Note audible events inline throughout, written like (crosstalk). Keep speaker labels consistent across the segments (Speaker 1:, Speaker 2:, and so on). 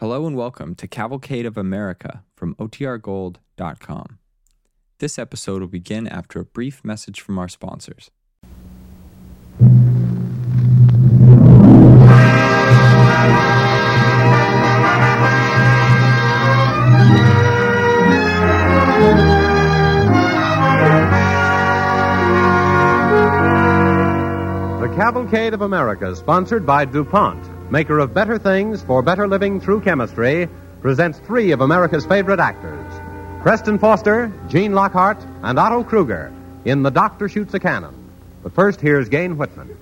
Speaker 1: Hello and welcome to Cavalcade of America from OTRGold.com. This episode will begin after a brief message from our sponsors.
Speaker 2: The Cavalcade of America, sponsored by DuPont, maker of better things for better living through chemistry, presents three of America's favorite actors Preston Foster, Gene Lockhart, and Otto Kruger in The Doctor Shoots a Cannon. But first, here's Gayne Whitman.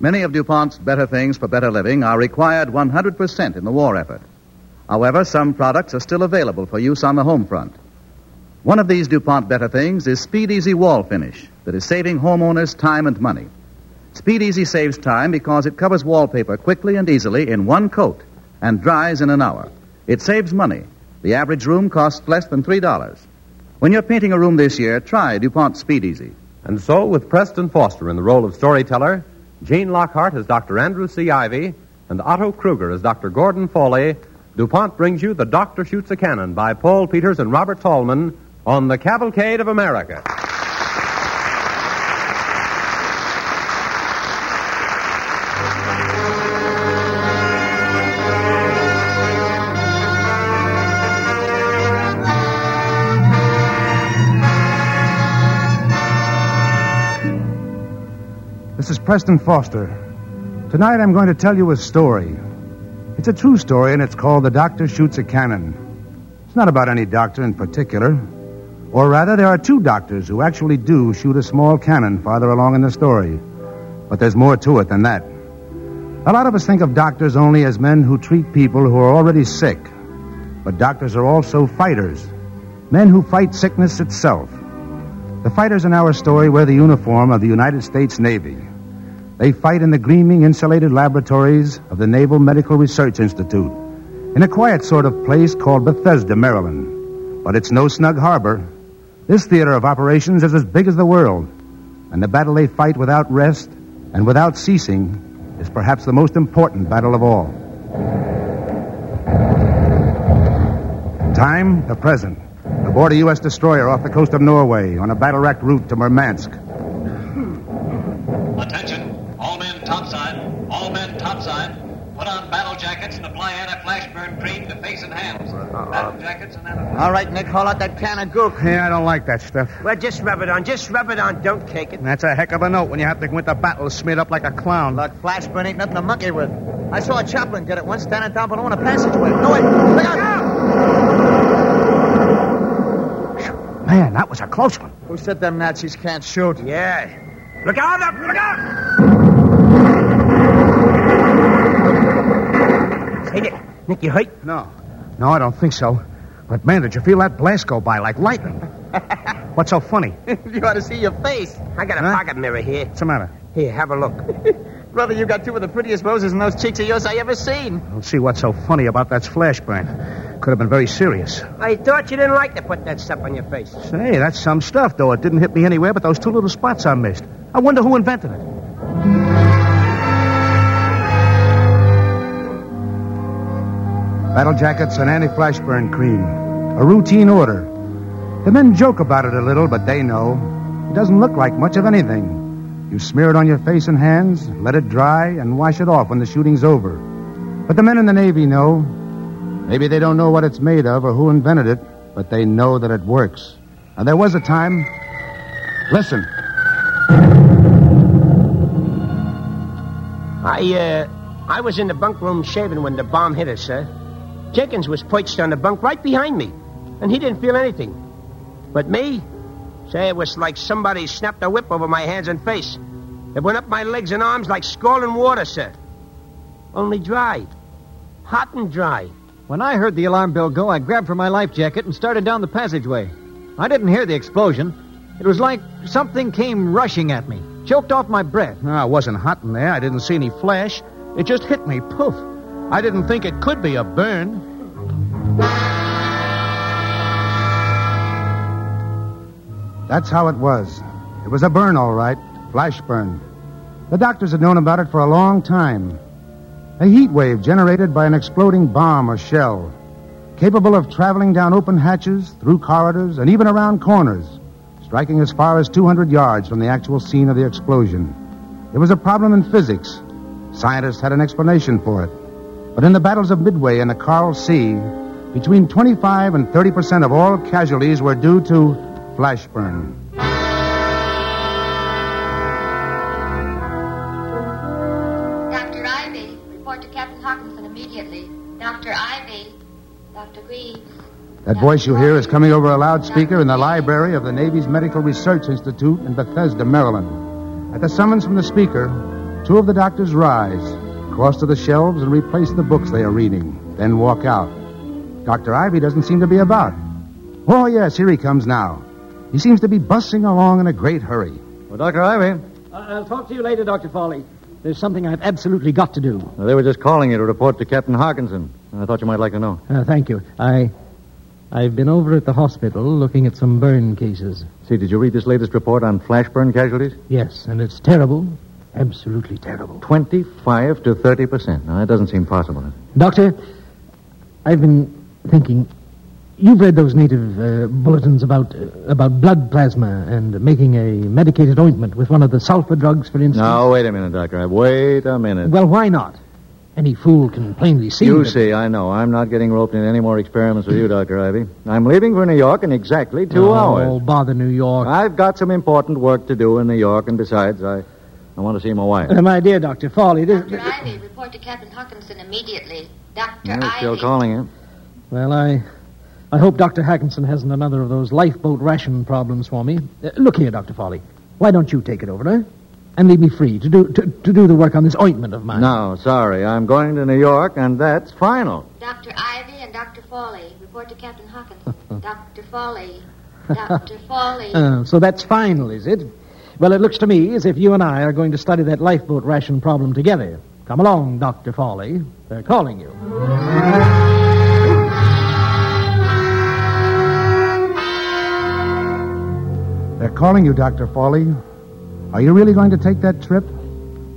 Speaker 3: Many of DuPont's better things for better living are required 100% in the war effort. However, some products are still available for use on the home front. One of these DuPont better things is Speed Easy Wall Finish that is saving homeowners time and money. Speed Easy saves time because it covers wallpaper quickly and easily in one coat and dries in an hour. It saves money. The average room costs less than $3. When you're painting a room this year, try DuPont Speed Easy.
Speaker 2: And so, with Preston Foster in the role of storyteller, Gene Lockhart as Dr. Andrew C. Ivy, and Otto Kruger as Dr. Gordon Foley, DuPont brings you The Doctor Shoots a Cannon by Paul Peters and Robert Tallman on the Cavalcade of America.
Speaker 4: Preston Foster. Tonight I'm going to tell you a story. It's a true story, and it's called The Doctor Shoots a Cannon. It's not about any doctor in particular. Or rather, there are two doctors who actually do shoot a small cannon farther along in the story. But there's more to it than that. A lot of us think of doctors only as men who treat people who are already sick. But doctors are also fighters, men who fight sickness itself. The fighters in our story wear the uniform of the United States Navy. They fight in the gleaming, insulated laboratories of the Naval Medical Research Institute in a quiet sort of place called Bethesda, Maryland. But it's no snug harbor. This theater of operations is as big as the world, and the battle they fight without rest and without ceasing is perhaps the most important battle of all. Time, the present. Aboard a U.S. destroyer off the coast of Norway on a battle wrecked route to Murmansk.
Speaker 5: Attention, all men topside, all men topside. Put on battle jackets and apply anti-flash burn cream to face and hands. Battle jackets and anti
Speaker 6: All right, Nick, haul out that can of gook.
Speaker 4: Yeah, I don't like that stuff.
Speaker 6: Well, just rub it on. Just rub it on. Don't cake it.
Speaker 4: That's a heck of a note when you have to go into battle smeared up like a clown.
Speaker 6: Look, flashburn ain't nothing to monkey with. I saw a chaplain get it once standing down below in a passageway. No, wait. Look out!
Speaker 4: Man, that was a close one.
Speaker 6: Who said them Nazis can't shoot?
Speaker 5: Yeah. Look out, up, look out!
Speaker 6: Hey, Nick. Nick, you hurt?
Speaker 4: No. No, I don't think so. But man, did you feel that blast go by like lightning? (laughs) What's so funny? (laughs)
Speaker 6: you ought to see your face. I got a
Speaker 4: Huh?
Speaker 6: pocket mirror here.
Speaker 4: What's the matter?
Speaker 6: Here, have a look. (laughs) Brother, you got two of the prettiest roses in those cheeks of yours I ever seen.
Speaker 4: Let's see what's so funny about that flash burn. Could have been very serious.
Speaker 6: I thought you didn't like to put that stuff on your face.
Speaker 4: Say, that's some stuff, though. It didn't hit me anywhere but those two little spots I missed. I wonder who invented it. Battle jackets and anti-flash burn cream. A routine order. The men joke about it a little, but they know. It doesn't look like much of anything. You smear it on your face and hands, let it dry, and wash it off when the shooting's over. But the men in the Navy know. Maybe they don't know what it's made of or who invented it, but they know that it works. And there was a time. Listen.
Speaker 7: I, uh, I was in the bunk room shaving when the bomb hit us, sir. Jenkins was perched on the bunk right behind me, and he didn't feel anything. But me, say, it was like somebody snapped a whip over my hands and face. It went up my legs and arms like scalding water, sir. Only dry. Hot and dry.
Speaker 8: When I heard the alarm bell go, I grabbed for my life jacket and started down the passageway. I didn't hear the explosion. It was like something came rushing at me, choked off my breath.
Speaker 4: No, it wasn't hot in there. I didn't see any flash. It just hit me, poof. I didn't think it could be a burn. That's how it was. It was a burn, all right. Flash burn. The doctors had known about it for a long time. A heat wave generated by an exploding bomb or shell, capable of traveling down open hatches, through corridors, and even around corners, striking as far as 200 yards from the actual scene of the explosion. It was a problem in physics. Scientists had an explanation for it. But in the battles of Midway and the Coral Sea, between 25 and 30 percent of all casualties were due to flash burn.
Speaker 9: Dr. Ivy, report to Captain Hawkinson immediately. Dr. Ivy, Dr. Greaves.
Speaker 4: That voice you hear is coming over a loudspeaker in the library of the Navy's Medical Research Institute in Bethesda, Maryland. At the summons from the speaker, two of the doctors rise, cross to the shelves, and replace the books they are reading, then walk out. Dr. Ivy doesn't seem to be about. Oh, yes, here he comes now. He seems to be bustling along in a great hurry.
Speaker 8: Well, Dr. Ivy. I'll talk to you later, Dr. Foley. There's something I've absolutely got to do.
Speaker 10: They were just calling you to report to Captain Hawkinson. I thought you might like to know.
Speaker 11: Uh, thank you. I. I've been over at the hospital looking at some burn cases.
Speaker 10: See, did you read this latest report on flash burn casualties?
Speaker 11: Yes, and it's terrible. Absolutely terrible.
Speaker 10: 25 to 30 percent. Now, that doesn't seem possible.
Speaker 11: Doctor, I've been thinking. You've read those native uh, bulletins about uh, about blood plasma and making a medicated ointment with one of the sulfa drugs, for instance.
Speaker 10: Now, wait a minute, Doctor. Wait a minute.
Speaker 11: Well, why not? Any fool can plainly see.
Speaker 10: You
Speaker 11: that-
Speaker 10: see, I know. I'm not getting roped in any more experiments with you, Dr. Ivy. I'm leaving for New York in exactly two
Speaker 11: oh,
Speaker 10: hours.
Speaker 11: Oh, bother New York.
Speaker 10: I've got some important work to do in New York, and besides, I, I want to see my wife.
Speaker 11: Uh, my dear Dr. Foley, this,
Speaker 9: Dr. Ivy, report to Captain Hawkinson immediately. Dr.
Speaker 10: Yeah,
Speaker 9: Ivy.
Speaker 10: still calling him.
Speaker 11: Well, I, I hope Dr. Hawkinson hasn't another of those lifeboat ration problems for me. Uh, look here, Dr. Foley. Why don't you take it over, eh? And leave me free to do to, to do the work on this ointment of mine.
Speaker 10: No, sorry. I'm going to New York, and that's final.
Speaker 9: Dr. Ivy and Dr. Foley, report to Captain Hawkinson. Dr. Foley. Dr. Foley.
Speaker 11: Uh, so that's final, is it? Well, it looks to me as if you and I are going to study that lifeboat ration problem together. Come along, Dr. Foley. They're calling you.
Speaker 4: They're calling you, Dr. Foley. Are you really going to take that trip?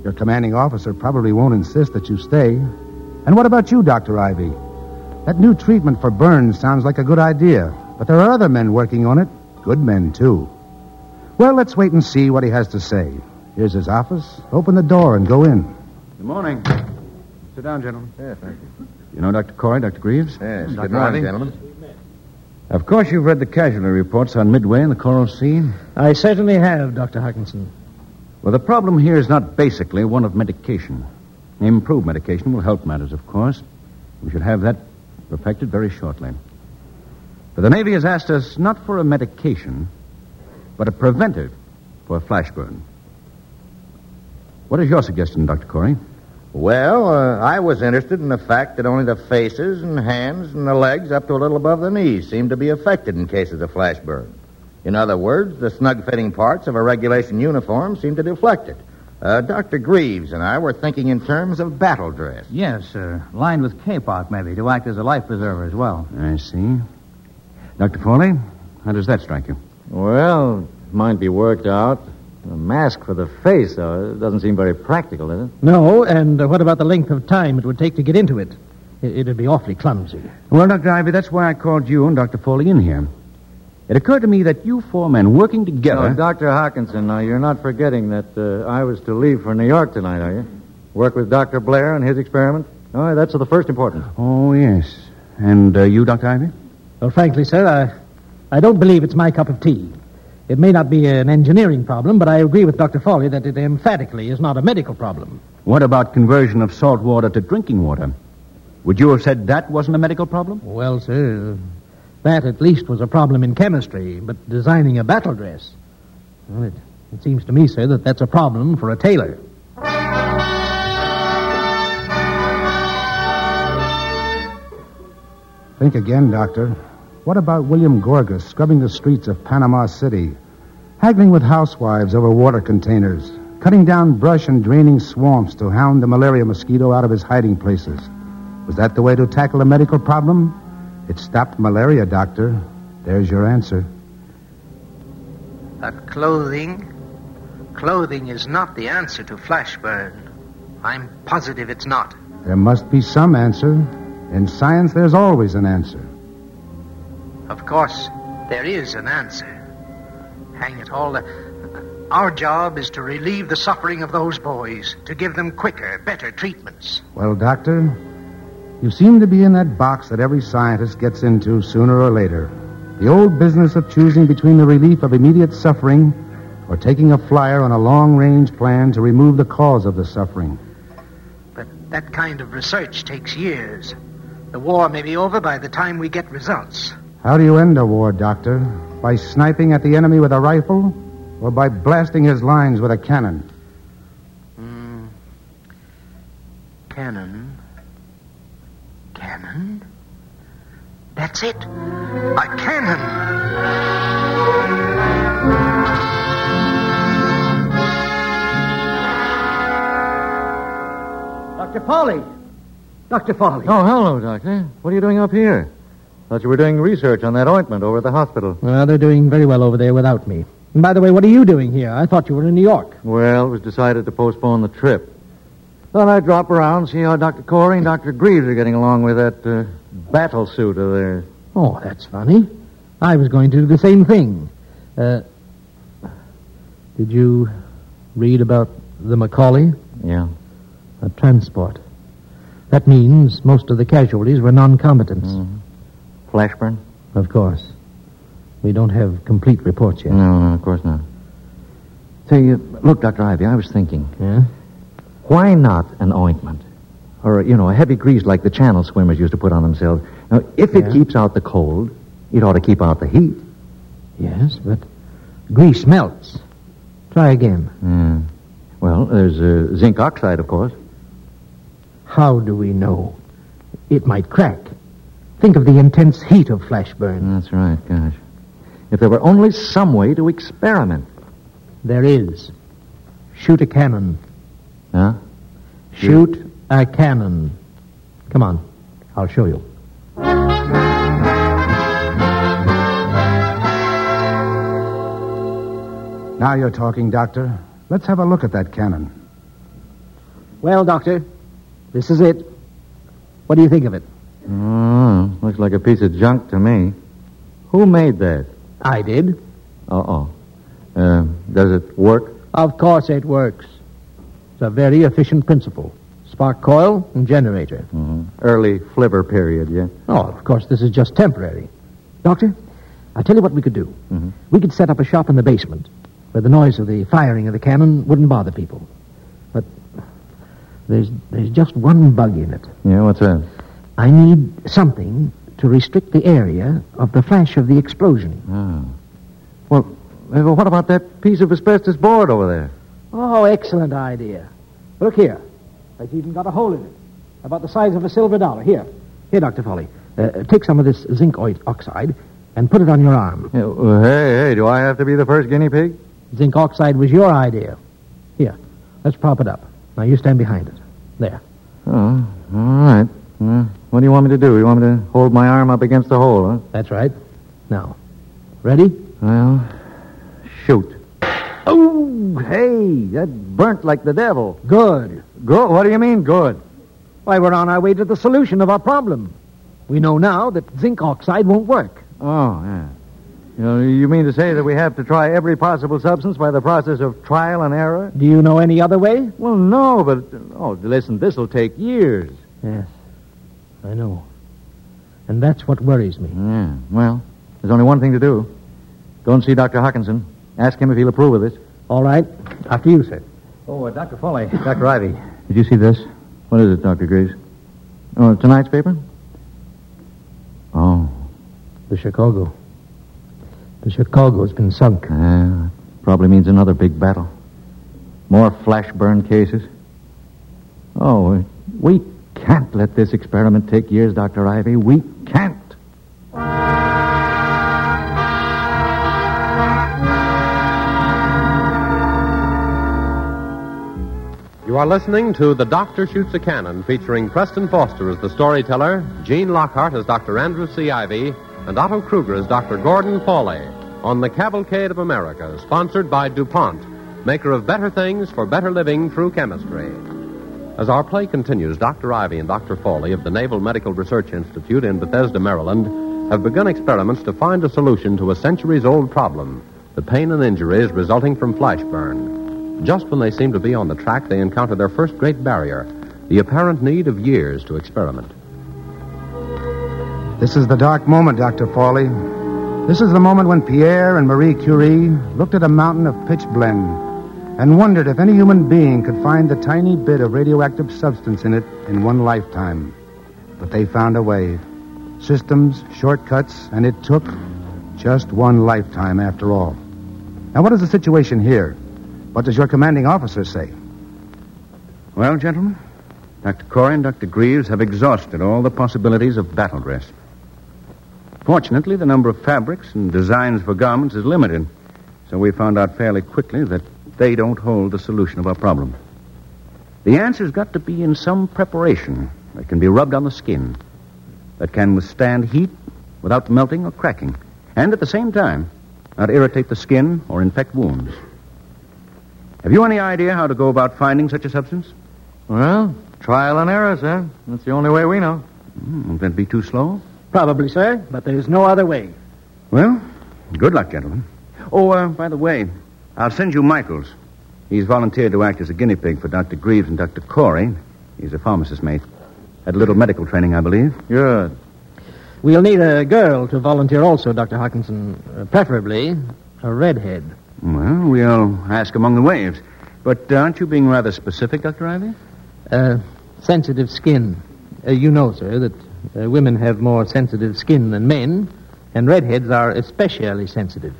Speaker 4: Your commanding officer probably won't insist that you stay. And what about you, Dr. Ivy? That new treatment for burns sounds like a good idea, but there are other men working on it. Good men, too. Well, let's wait and see what he has to say. Here's his office. Open the door and go in.
Speaker 12: Good morning.
Speaker 4: Sit down, gentlemen.
Speaker 12: Yeah, thank you.
Speaker 4: You know Dr. Corey, Dr. Greaves?
Speaker 12: Yes, good morning, gentlemen.
Speaker 4: Of course, you've read the casualty reports on Midway and the Coral Sea.
Speaker 11: I certainly have, Dr. Hawkinson.
Speaker 12: Well, the problem here is not basically one of medication. Improved medication will help matters, of course. We should have that perfected very shortly. But the Navy has asked us not for a medication, but a preventive for flash burn. What is your suggestion, Dr. Corey?
Speaker 13: Well, uh, I was interested in the fact that only the faces and hands and the legs up to a little above the knees seemed to be affected in cases of flash burn. In other words, the snug fitting parts of a regulation uniform seemed to deflect it. Uh, Dr. Greaves and I were thinking in terms of battle dress.
Speaker 6: Yes, sir. Lined with kapok, maybe, to act as a life preserver as well.
Speaker 12: I see. Dr. Foley, how does that strike you?
Speaker 10: Well, it might be worked out. A mask for the face, though, it doesn't seem very practical, does it?
Speaker 11: No, and uh, what about the length of time it would take to get into it? it it'd be awfully clumsy.
Speaker 12: Well, Dr. Ivy, that's why I called you and Dr. Foley in here. It occurred to me that you four men working together.
Speaker 10: No, Dr. Hawkinson, now, you're not forgetting that uh, I was to leave for New York tonight, are you? Work with Dr. Blair and his experiment? Oh, that's of the first importance.
Speaker 12: Oh, yes. And uh, you, Dr. Ivy?
Speaker 11: Well, frankly, sir, I, I don't believe it's my cup of tea. It may not be an engineering problem, but I agree with Dr. Foley that it emphatically is not a medical problem.
Speaker 12: What about conversion of salt water to drinking water? Would you have said that wasn't a medical problem?
Speaker 11: Well, sir, that at least was a problem in chemistry, but designing a battle dress. Well, it, it seems to me, sir, that that's a problem for a tailor.
Speaker 4: Think again, Doctor. What about William Gorgas scrubbing the streets of Panama City, haggling with housewives over water containers, cutting down brush and draining swamps to hound the malaria mosquito out of his hiding places? Was that the way to tackle a medical problem? It stopped malaria, Doctor. There's your answer.
Speaker 14: That clothing, clothing is not the answer to flash burn. I'm positive it's not.
Speaker 4: There must be some answer. In science, there's always an answer.
Speaker 14: Of course, there is an answer. Hang it all. uh, Our job is to relieve the suffering of those boys, to give them quicker, better treatments.
Speaker 4: Well, Doctor, you seem to be in that box that every scientist gets into sooner or later. The old business of choosing between the relief of immediate suffering or taking a flyer on a long range plan to remove the cause of the suffering.
Speaker 14: But that kind of research takes years. The war may be over by the time we get results.
Speaker 4: How do you end a war, Doctor? By sniping at the enemy with a rifle or by blasting his lines with a cannon?
Speaker 14: Hmm. Cannon. Cannon? That's it. A cannon.
Speaker 8: Dr. Foley! Dr. Foley.
Speaker 10: Oh, hello, Doctor. What are you doing up here? Thought you were doing research on that ointment over at the hospital.
Speaker 11: Well, they're doing very well over there without me. And by the way, what are you doing here? I thought you were in New York.
Speaker 10: Well, it was decided to postpone the trip. Thought I'd drop around, see how Dr. Corey and Dr. Greaves are getting along with that uh, battle suit of theirs.
Speaker 11: Oh, that's funny. I was going to do the same thing. Uh, did you read about the McCawley?
Speaker 10: Yeah.
Speaker 11: A transport. That means most of the casualties were non-combatants.
Speaker 10: Flashburn?
Speaker 11: Of course. We don't have complete reports yet.
Speaker 10: No, no, of course not. Say, uh, look, Dr. Ivy, I was thinking.
Speaker 11: Yeah?
Speaker 10: Why not an ointment? Or, you know, a heavy grease like the channel swimmers used to put on themselves. Now, if it
Speaker 11: Yeah.
Speaker 10: keeps out the cold, it ought to keep out the heat.
Speaker 11: Yes, but grease melts. Try again.
Speaker 10: Yeah. Well, there's uh, zinc oxide, of course.
Speaker 11: How do we know? It might crack. Think of the intense heat of flash flashburn.
Speaker 10: That's right, gosh. If there were only some way to experiment.
Speaker 11: There is. Shoot a cannon.
Speaker 10: Huh?
Speaker 11: Shoot a cannon. Come on. I'll show you.
Speaker 4: Now you're talking, Doctor. Let's have a look at that cannon.
Speaker 11: Well, Doctor, this is it. What do you think of it?
Speaker 10: Oh, looks like a piece of junk to me. Who made that?
Speaker 11: I did.
Speaker 10: Uh-oh. Uh, does it work?
Speaker 11: Of course it works. It's a very efficient principle. Spark coil and generator.
Speaker 10: Mhm. Early flivver period, yeah?
Speaker 11: Oh, of course, this is just temporary. Doctor, I'll tell you what we could do.
Speaker 10: Mm-hmm.
Speaker 11: We could set up a shop in the basement where the noise of the firing of the cannon wouldn't bother people. But there's, there's just one bug in it.
Speaker 10: Yeah, what's that?
Speaker 11: I need something to restrict the area of the flash of the explosion.
Speaker 10: Oh. Well, uh, what about that piece of asbestos board over there?
Speaker 11: Oh, excellent idea. Look here. They've even got a hole in it. About the size of a silver dollar. Here. Here, Dr. Foley. Uh, take some of this zinc oxide and put it on your arm.
Speaker 10: Yeah, well, hey, hey, do I have to be the first guinea pig?
Speaker 11: Zinc oxide was your idea. Here. Let's prop it up. Now you stand behind it. There.
Speaker 10: Oh, all right. Uh, what do you want me to do? You want me to hold my arm up against the hole, huh?
Speaker 11: That's right. Now. Ready?
Speaker 10: Well, shoot.
Speaker 11: Oh,
Speaker 10: Hey, that burnt like the devil.
Speaker 11: good.
Speaker 10: Good? What do you mean, good?
Speaker 11: Why, we're on our way to the solution of our problem. We know now that zinc oxide won't work.
Speaker 10: Oh, yeah. You, know, you mean to say that we have to try every possible substance by the process of trial and error?
Speaker 11: Do you know any other way?
Speaker 10: Well, no, but, oh, listen, this'll take years.
Speaker 11: Yes. I know. And that's what worries me.
Speaker 10: Yeah, well, there's only one thing to do. Go and see Dr. Hawkinson. Ask him if he'll approve of this.
Speaker 11: All right. After you, sir.
Speaker 10: Oh, uh, Dr. Foley, Dr. Ivy. Did you see this? What is it, Dr. Greaves? Oh, tonight's paper? Oh,
Speaker 11: The Chicago. The Chicago's been sunk.
Speaker 10: yeah. Probably means another big battle. More flash burn cases. Oh, uh, we can't let this experiment take years, Dr. Ivy. We can't.
Speaker 2: You are listening to The Doctor Shoots a Cannon, featuring Preston Foster as the storyteller, Gene Lockhart as Dr. Andrew C. Ivy, and Otto Kruger as Dr. Gordon Foley on the Cavalcade of America, sponsored by DuPont, maker of better things for better living through chemistry.
Speaker 15: As our play continues, Dr. Ivy and Dr. Foley of the Naval Medical Research Institute in Bethesda, Maryland, have begun experiments to find a solution to a centuries old problem the pain and injuries resulting from flash burn. Just when they seem to be on the track, they encounter their first great barrier the apparent need of years to experiment.
Speaker 4: This is the dark moment, Dr. Foley. This is the moment when Pierre and Marie Curie looked at a mountain of pitch blende and wondered if any human being could find the tiny bit of radioactive substance in it in one lifetime. But they found a way. Systems, shortcuts, and it took just one lifetime after all. Now, what is the situation here? What does your commanding officer say?
Speaker 12: Well, gentlemen, Dr. Corey and Dr. Greaves have exhausted all the possibilities of battle dress. Fortunately, the number of fabrics and designs for garments is limited, so we found out fairly quickly that they don't hold the solution of our problem. The answer's got to be in some preparation that can be rubbed on the skin, that can withstand heat without melting or cracking, and at the same time, not irritate the skin or infect wounds. Have you any idea how to go about finding such a substance?
Speaker 10: Well, trial and error, sir. That's the only way we know.
Speaker 12: Mm, won't that be too slow?
Speaker 11: Probably, sir, but there's no other way.
Speaker 12: Well, good luck, gentlemen. Oh, uh, by the way, I'll send you Michaels. He's volunteered to act as a guinea pig for Dr. Greaves and Dr. Corey. He's a pharmacist, mate. Had a little medical training, I believe.
Speaker 10: Good.
Speaker 11: We'll need a girl to volunteer also, Dr. Hawkinson. Uh, preferably a redhead.
Speaker 12: Well, we'll ask among the waves. But uh, aren't you being rather specific, Dr. Ivy?
Speaker 11: Uh, sensitive skin. Uh, you know, sir, that uh, women have more sensitive skin than men, and redheads are especially sensitive.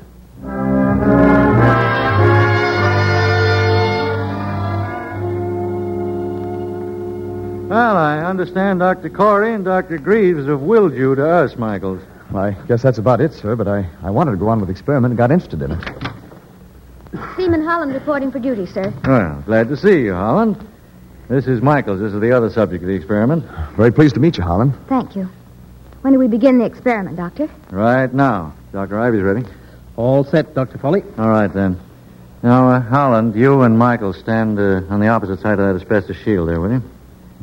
Speaker 10: Well, I understand Dr. Corey and Dr. Greaves have willed you to us, Michaels.
Speaker 16: I guess that's about it, sir, but I, I wanted to go on with the experiment and got interested in it.
Speaker 9: Seaman Holland reporting for duty, sir.
Speaker 10: Well, glad to see you, Holland. This is Michaels. This is the other subject of the experiment.
Speaker 16: Very pleased to meet you, Holland.
Speaker 9: Thank you. When do we begin the experiment, Doctor?
Speaker 10: Right now. Dr. Ivy's ready.
Speaker 11: All set, Dr. Foley.
Speaker 10: All right, then. Now, uh, Holland, you and Michael stand uh, on the opposite side of that asbestos shield there, will you?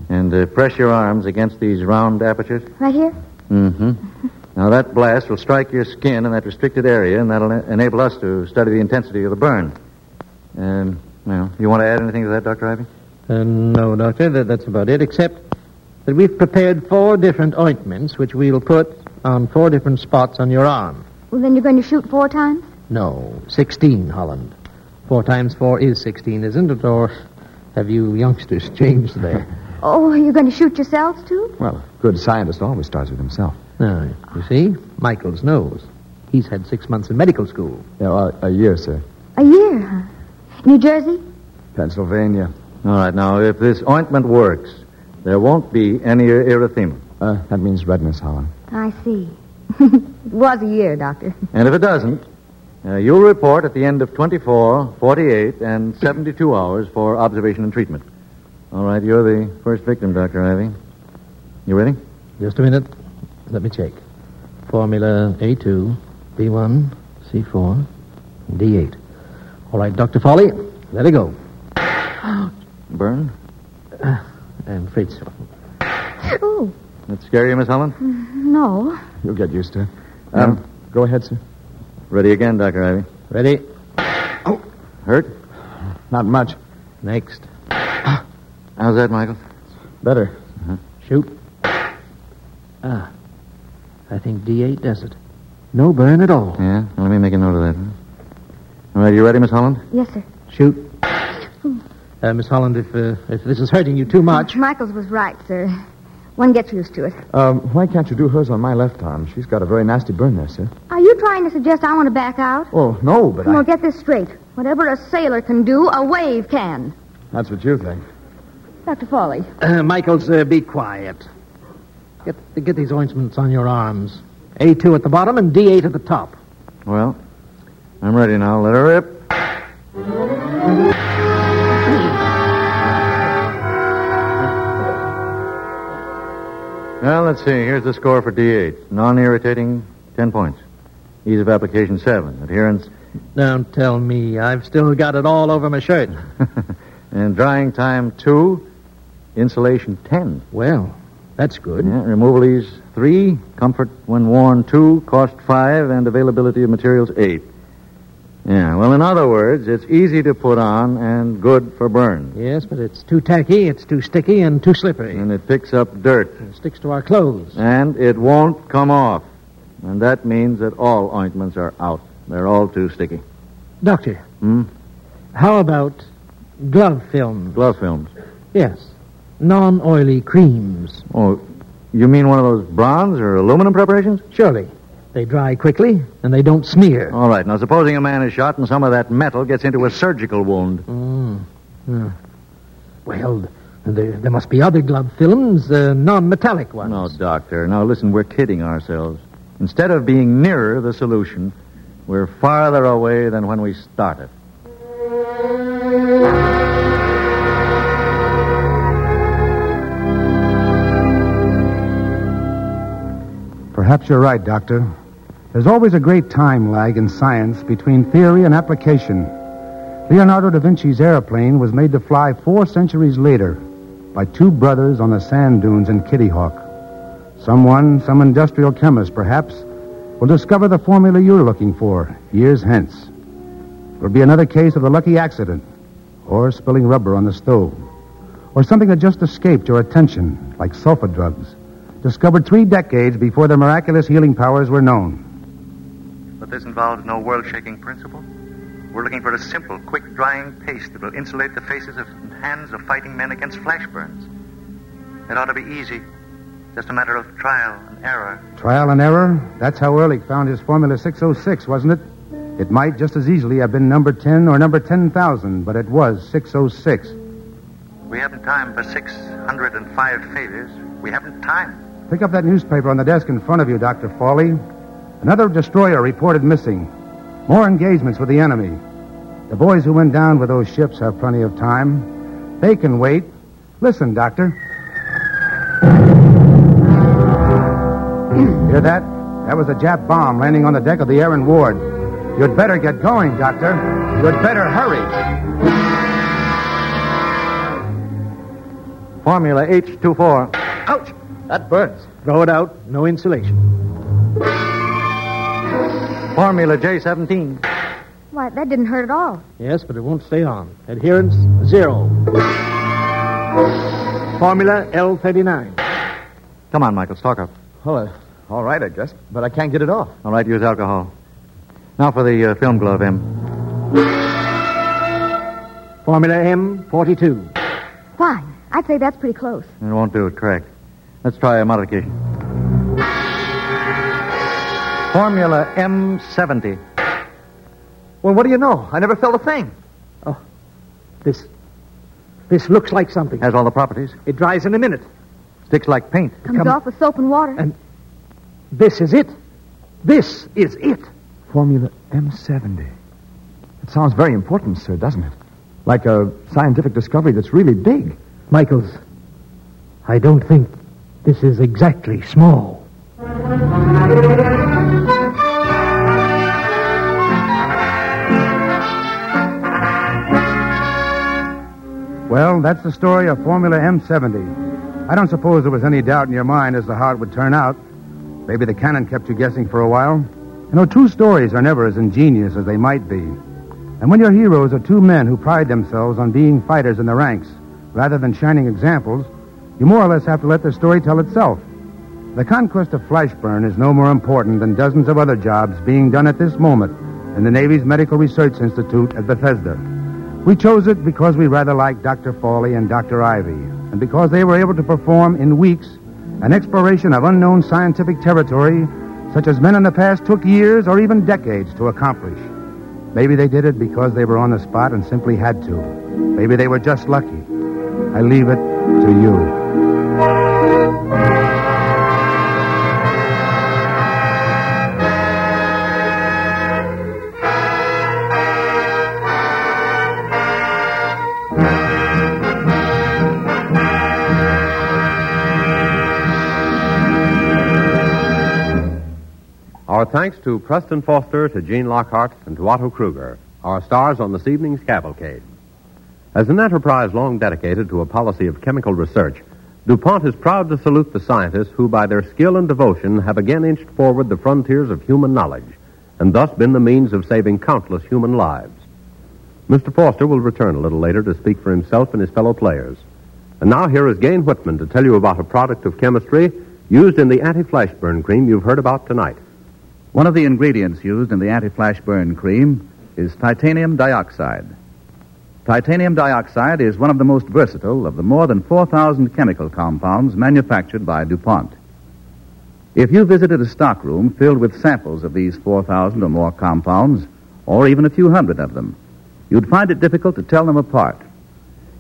Speaker 10: And uh, press your arms against these round apertures.
Speaker 9: Right here?
Speaker 10: Mm-hmm. (laughs) now, that blast will strike your skin in that restricted area, and that'll en- enable us to study the intensity of the burn. Um, well, you want to add anything to that, Dr. Ivy?
Speaker 11: Uh, no, Doctor, that, that's about it, except that we've prepared four different ointments which we'll put on four different spots on your arm.
Speaker 9: Well, then you're going to shoot four times?
Speaker 11: No, 16, Holland. Four times four is 16, isn't it? Or have you youngsters (laughs) changed there?
Speaker 9: Oh, you're going to shoot yourselves, too?
Speaker 16: Well, a good scientist always starts with himself.
Speaker 11: No, you see, Michaels knows. He's had six months in medical school.
Speaker 16: Yeah, well, a year, sir.
Speaker 9: A year, huh? New Jersey?
Speaker 16: Pennsylvania.
Speaker 10: All right, now, if this ointment works, there won't be any erythema.
Speaker 16: Uh, that means redness, Holland.
Speaker 9: I see. (laughs) it was a year, Doctor.
Speaker 10: And if it doesn't, uh, you'll report at the end of 24, 48, and 72 hours for observation and treatment. All right, you're the first victim, Dr. Ivy. You ready?
Speaker 11: Just a minute. Let me check. Formula A2, B1, C4, D8. All right, Dr. Foley, let it go. Oh.
Speaker 10: Burn?
Speaker 11: Uh, and Fritz.
Speaker 9: Oh,
Speaker 10: That scare you, Miss Holland?
Speaker 9: Mm, no.
Speaker 16: You'll get used to it. Um, um go ahead, sir.
Speaker 10: Ready again, Dr. Ivy.
Speaker 11: Ready? Oh.
Speaker 10: Hurt?
Speaker 16: Not much.
Speaker 11: Next.
Speaker 10: How's that, Michael?
Speaker 16: Better.
Speaker 11: Shoot. Ah. I think D8 does it. No burn at all.
Speaker 10: Yeah? Well, let me make a note of that. huh? All right, you ready, Miss Holland?
Speaker 9: Yes, sir.
Speaker 11: Shoot. Uh, Miss Holland, if, uh, if this is hurting you too much.
Speaker 9: Michaels was right, sir. One gets used to it.
Speaker 16: Um, why can't you do hers on my left arm? She's got a very nasty burn there, sir.
Speaker 9: Are you trying to suggest I want to back out?
Speaker 16: Oh, no, but
Speaker 9: Well,
Speaker 16: I...
Speaker 9: get this straight. Whatever a sailor can do, a wave can.
Speaker 16: That's what you think.
Speaker 9: Dr. Foley.
Speaker 11: Uh, Michaels, uh, be quiet. Get, get these ointments on your arms. A2 at the bottom and D8 at the top.
Speaker 10: Well, I'm ready now. Let her rip. Well, let's see. Here's the score for D8. Non-irritating, 10 points. Ease of application, 7. Adherence,
Speaker 11: Don't tell me. I've still got it all over my shirt. (laughs)
Speaker 10: and drying time, 2. Insulation 10.
Speaker 11: Well, that's good.
Speaker 10: Yeah, removal ease 3, comfort when worn 2, cost 5, and availability of materials 8. Yeah, well, in other words, it's easy to put on and good for burns.
Speaker 11: Yes, but it's too tacky, it's too sticky, and too slippery.
Speaker 10: And it picks up dirt.
Speaker 11: It sticks to our clothes.
Speaker 10: And it won't come off. And that means that all ointments are out. They're all too sticky.
Speaker 11: Doctor,
Speaker 10: Hmm?
Speaker 11: how about glove films?
Speaker 10: Glove films.
Speaker 11: Yes. Non oily creams.
Speaker 10: Oh, you mean one of those bronze or aluminum preparations?
Speaker 11: Surely. They dry quickly, and they don't smear.
Speaker 10: All right. Now, supposing a man is shot and some of that metal gets into a surgical wound.
Speaker 11: Mm. Yeah. Well, there, there must be other glove films, uh, non metallic ones.
Speaker 10: No, doctor. Now, listen, we're kidding ourselves. Instead of being nearer the solution, we're farther away than when we started.
Speaker 4: Perhaps you're right, Doctor. There's always a great time lag in science between theory and application. Leonardo da Vinci's airplane was made to fly four centuries later by two brothers on the sand dunes in Kitty Hawk. Someone, some industrial chemist perhaps, will discover the formula you're looking for years hence. It'll be another case of the lucky accident, or spilling rubber on the stove, or something that just escaped your attention, like sulfa drugs, discovered three decades before their miraculous healing powers were known.
Speaker 17: But this involves no world shaking principle. We're looking for a simple, quick drying paste that will insulate the faces of and hands of fighting men against flash burns. It ought to be easy. Just a matter of trial and error.
Speaker 4: Trial and error? That's how Ehrlich found his Formula 606, wasn't it? It might just as easily have been number 10 or number 10,000, but it was 606.
Speaker 17: We haven't time for 605 failures. We haven't time.
Speaker 4: Pick up that newspaper on the desk in front of you, Dr. Foley. Another destroyer reported missing. More engagements with the enemy. The boys who went down with those ships have plenty of time. They can wait. Listen, Doctor. (clears throat) Hear that? That was a Jap bomb landing on the deck of the Aaron Ward. You'd better get going, Doctor. You'd better hurry.
Speaker 10: Formula H24.
Speaker 11: Ouch! That burns. Throw it out. No insulation.
Speaker 10: Formula J17.
Speaker 18: Why, that didn't hurt at all.
Speaker 11: Yes, but it won't stay on. Adherence, zero. Formula L39.
Speaker 10: Come on, Michael, stock up.
Speaker 16: Well, uh, all right, I guess, but I can't get it off.
Speaker 10: All right, use alcohol. Now for the uh, film glove, M.
Speaker 11: Formula M42.
Speaker 18: Why? I'd say that's pretty close.
Speaker 10: It won't do it, correct. Let's try a modification. Formula M70.
Speaker 11: Well, what do you know? I never felt a thing. Oh, this. This looks like something.
Speaker 10: Has all the properties.
Speaker 11: It dries in a minute.
Speaker 10: Sticks like paint.
Speaker 18: Comes
Speaker 11: Come-
Speaker 18: off with soap and water.
Speaker 11: And this is it. This is it.
Speaker 16: Formula M70. It sounds very important, sir, doesn't it? Like a scientific discovery that's really big.
Speaker 11: Michaels, I don't think this is exactly small.
Speaker 4: Well, that's the story of Formula M70. I don't suppose there was any doubt in your mind as to how it would turn out. Maybe the cannon kept you guessing for a while. You know, true stories are never as ingenious as they might be. And when your heroes are two men who pride themselves on being fighters in the ranks, rather than shining examples, you more or less have to let the story tell itself. The conquest of Flashburn is no more important than dozens of other jobs being done at this moment in the Navy's Medical Research Institute at Bethesda. We chose it because we rather liked Dr. Foley and Dr. Ivy, and because they were able to perform in weeks an exploration of unknown scientific territory such as men in the past took years or even decades to accomplish. Maybe they did it because they were on the spot and simply had to. Maybe they were just lucky. I leave it to you.
Speaker 15: Thanks to Preston Foster, to Gene Lockhart, and to Otto Kruger, our stars on this evening's cavalcade. As an enterprise long dedicated to a policy of chemical research, DuPont is proud to salute the scientists who, by their skill and devotion, have again inched forward the frontiers of human knowledge and thus been the means of saving countless human lives. Mr. Foster will return a little later to speak for himself and his fellow players. And now here is Gayne Whitman to tell you about a product of chemistry used in the anti-flash burn cream you've heard about tonight.
Speaker 3: One of the ingredients used in the anti-flash burn cream is titanium dioxide. Titanium dioxide is one of the most versatile of the more than 4,000 chemical compounds manufactured by DuPont. If you visited a stockroom filled with samples of these 4,000 or more compounds, or even a few hundred of them, you'd find it difficult to tell them apart.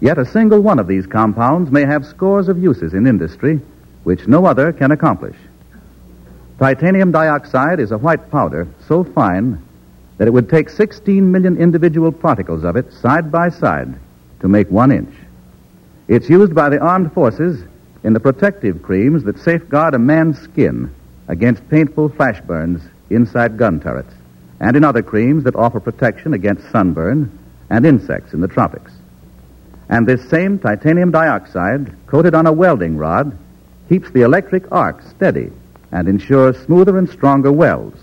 Speaker 3: Yet a single one of these compounds may have scores of uses in industry which no other can accomplish. Titanium dioxide is a white powder so fine that it would take 16 million individual particles of it side by side to make one inch. It's used by the armed forces in the protective creams that safeguard a man's skin against painful flash burns inside gun turrets, and in other creams that offer protection against sunburn and insects in the tropics. And this same titanium dioxide, coated on a welding rod, keeps the electric arc steady and ensures smoother and stronger welds.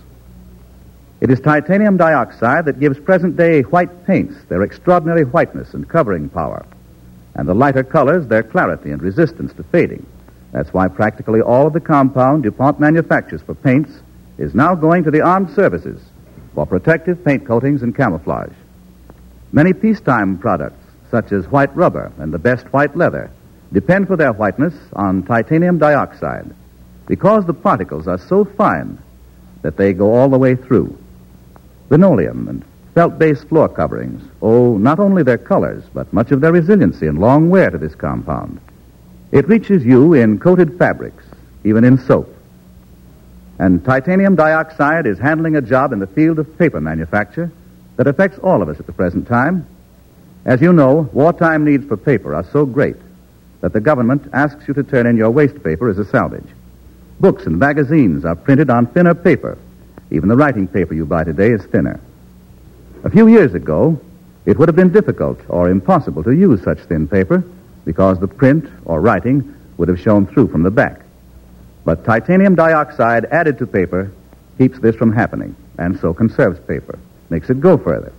Speaker 3: It is titanium dioxide that gives present day white paints their extraordinary whiteness and covering power and the lighter colors their clarity and resistance to fading. That's why practically all of the compound DuPont manufactures for paints is now going to the armed services for protective paint coatings and camouflage. Many peacetime products, such as white rubber and the best white leather, depend for their whiteness on titanium dioxide because the particles are so fine that they go all the way through. Linoleum and felt-based floor coverings owe not only their colors, but much of their resiliency and long wear to this compound. It reaches you in coated fabrics, even in soap. And titanium dioxide is handling a job in the field of paper manufacture that affects all of us at the present time. As you know, wartime needs for paper are so great that the government asks you to turn in your waste paper as a salvage. Books and magazines are printed on thinner paper. Even the writing paper you buy today is thinner. A few years ago, it would have been difficult or impossible to use such thin paper because the print or writing would have shown through from the back. But titanium dioxide added to paper keeps this from happening and so conserves paper, makes it go further.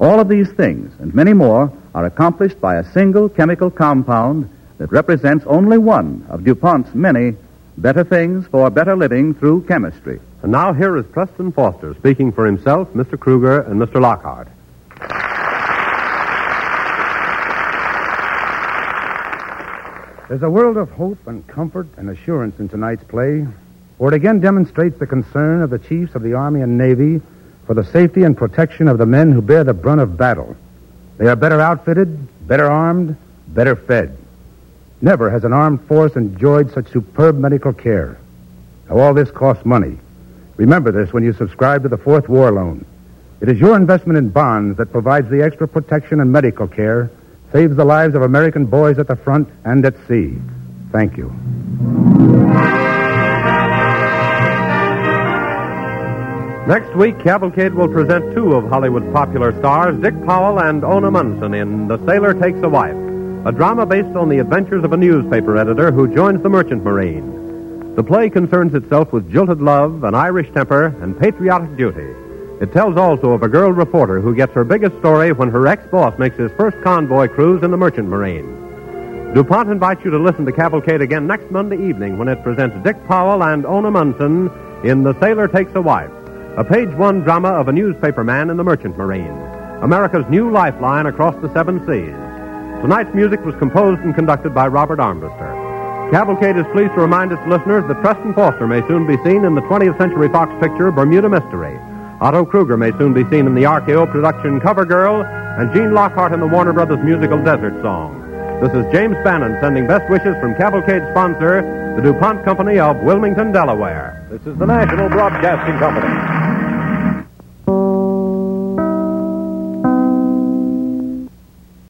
Speaker 3: All of these things and many more are accomplished by a single chemical compound that represents only one of DuPont's many better things for better living through chemistry.
Speaker 15: And now here is Preston Foster speaking for himself, Mr. Kruger, and Mr. Lockhart.
Speaker 4: There's a world of hope and comfort and assurance in tonight's play, for it again demonstrates the concern of the chiefs of the Army and Navy for the safety and protection of the men who bear the brunt of battle. They are better outfitted, better armed, better fed. Never has an armed force enjoyed such superb medical care. Now, all this costs money. Remember this when you subscribe to the Fourth War Loan. It is your investment in bonds that provides the extra protection and medical care, saves the lives of American boys at the front and at sea. Thank you.
Speaker 15: Next week, Cavalcade will present two of Hollywood's popular stars, Dick Powell and Ona Munson, in The Sailor Takes a Wife, a drama based on the adventures of a newspaper editor who joins the merchant marine. The play concerns itself with jilted love, an Irish temper, and patriotic duty. It tells also of a girl reporter who gets her biggest story when her ex-boss makes his first convoy cruise in the merchant marine. DuPont invites you to listen to Cavalcade again next Monday evening when it presents Dick Powell and Ona Munson in The Sailor Takes a Wife, a page one drama of a newspaper man in the merchant marine, America's new lifeline across the seven seas. Tonight's music was composed and conducted by Robert Armbruster. Cavalcade is pleased to remind its listeners that Preston Foster may soon be seen in the 20th Century Fox picture Bermuda Mystery. Otto Kruger may soon be seen in the RKO production Cover Girl, and Gene Lockhart in the Warner Brothers musical Desert Song. This is James Bannon sending best wishes from Cavalcade sponsor, the DuPont Company of Wilmington, Delaware.
Speaker 19: This is the National Broadcasting Company.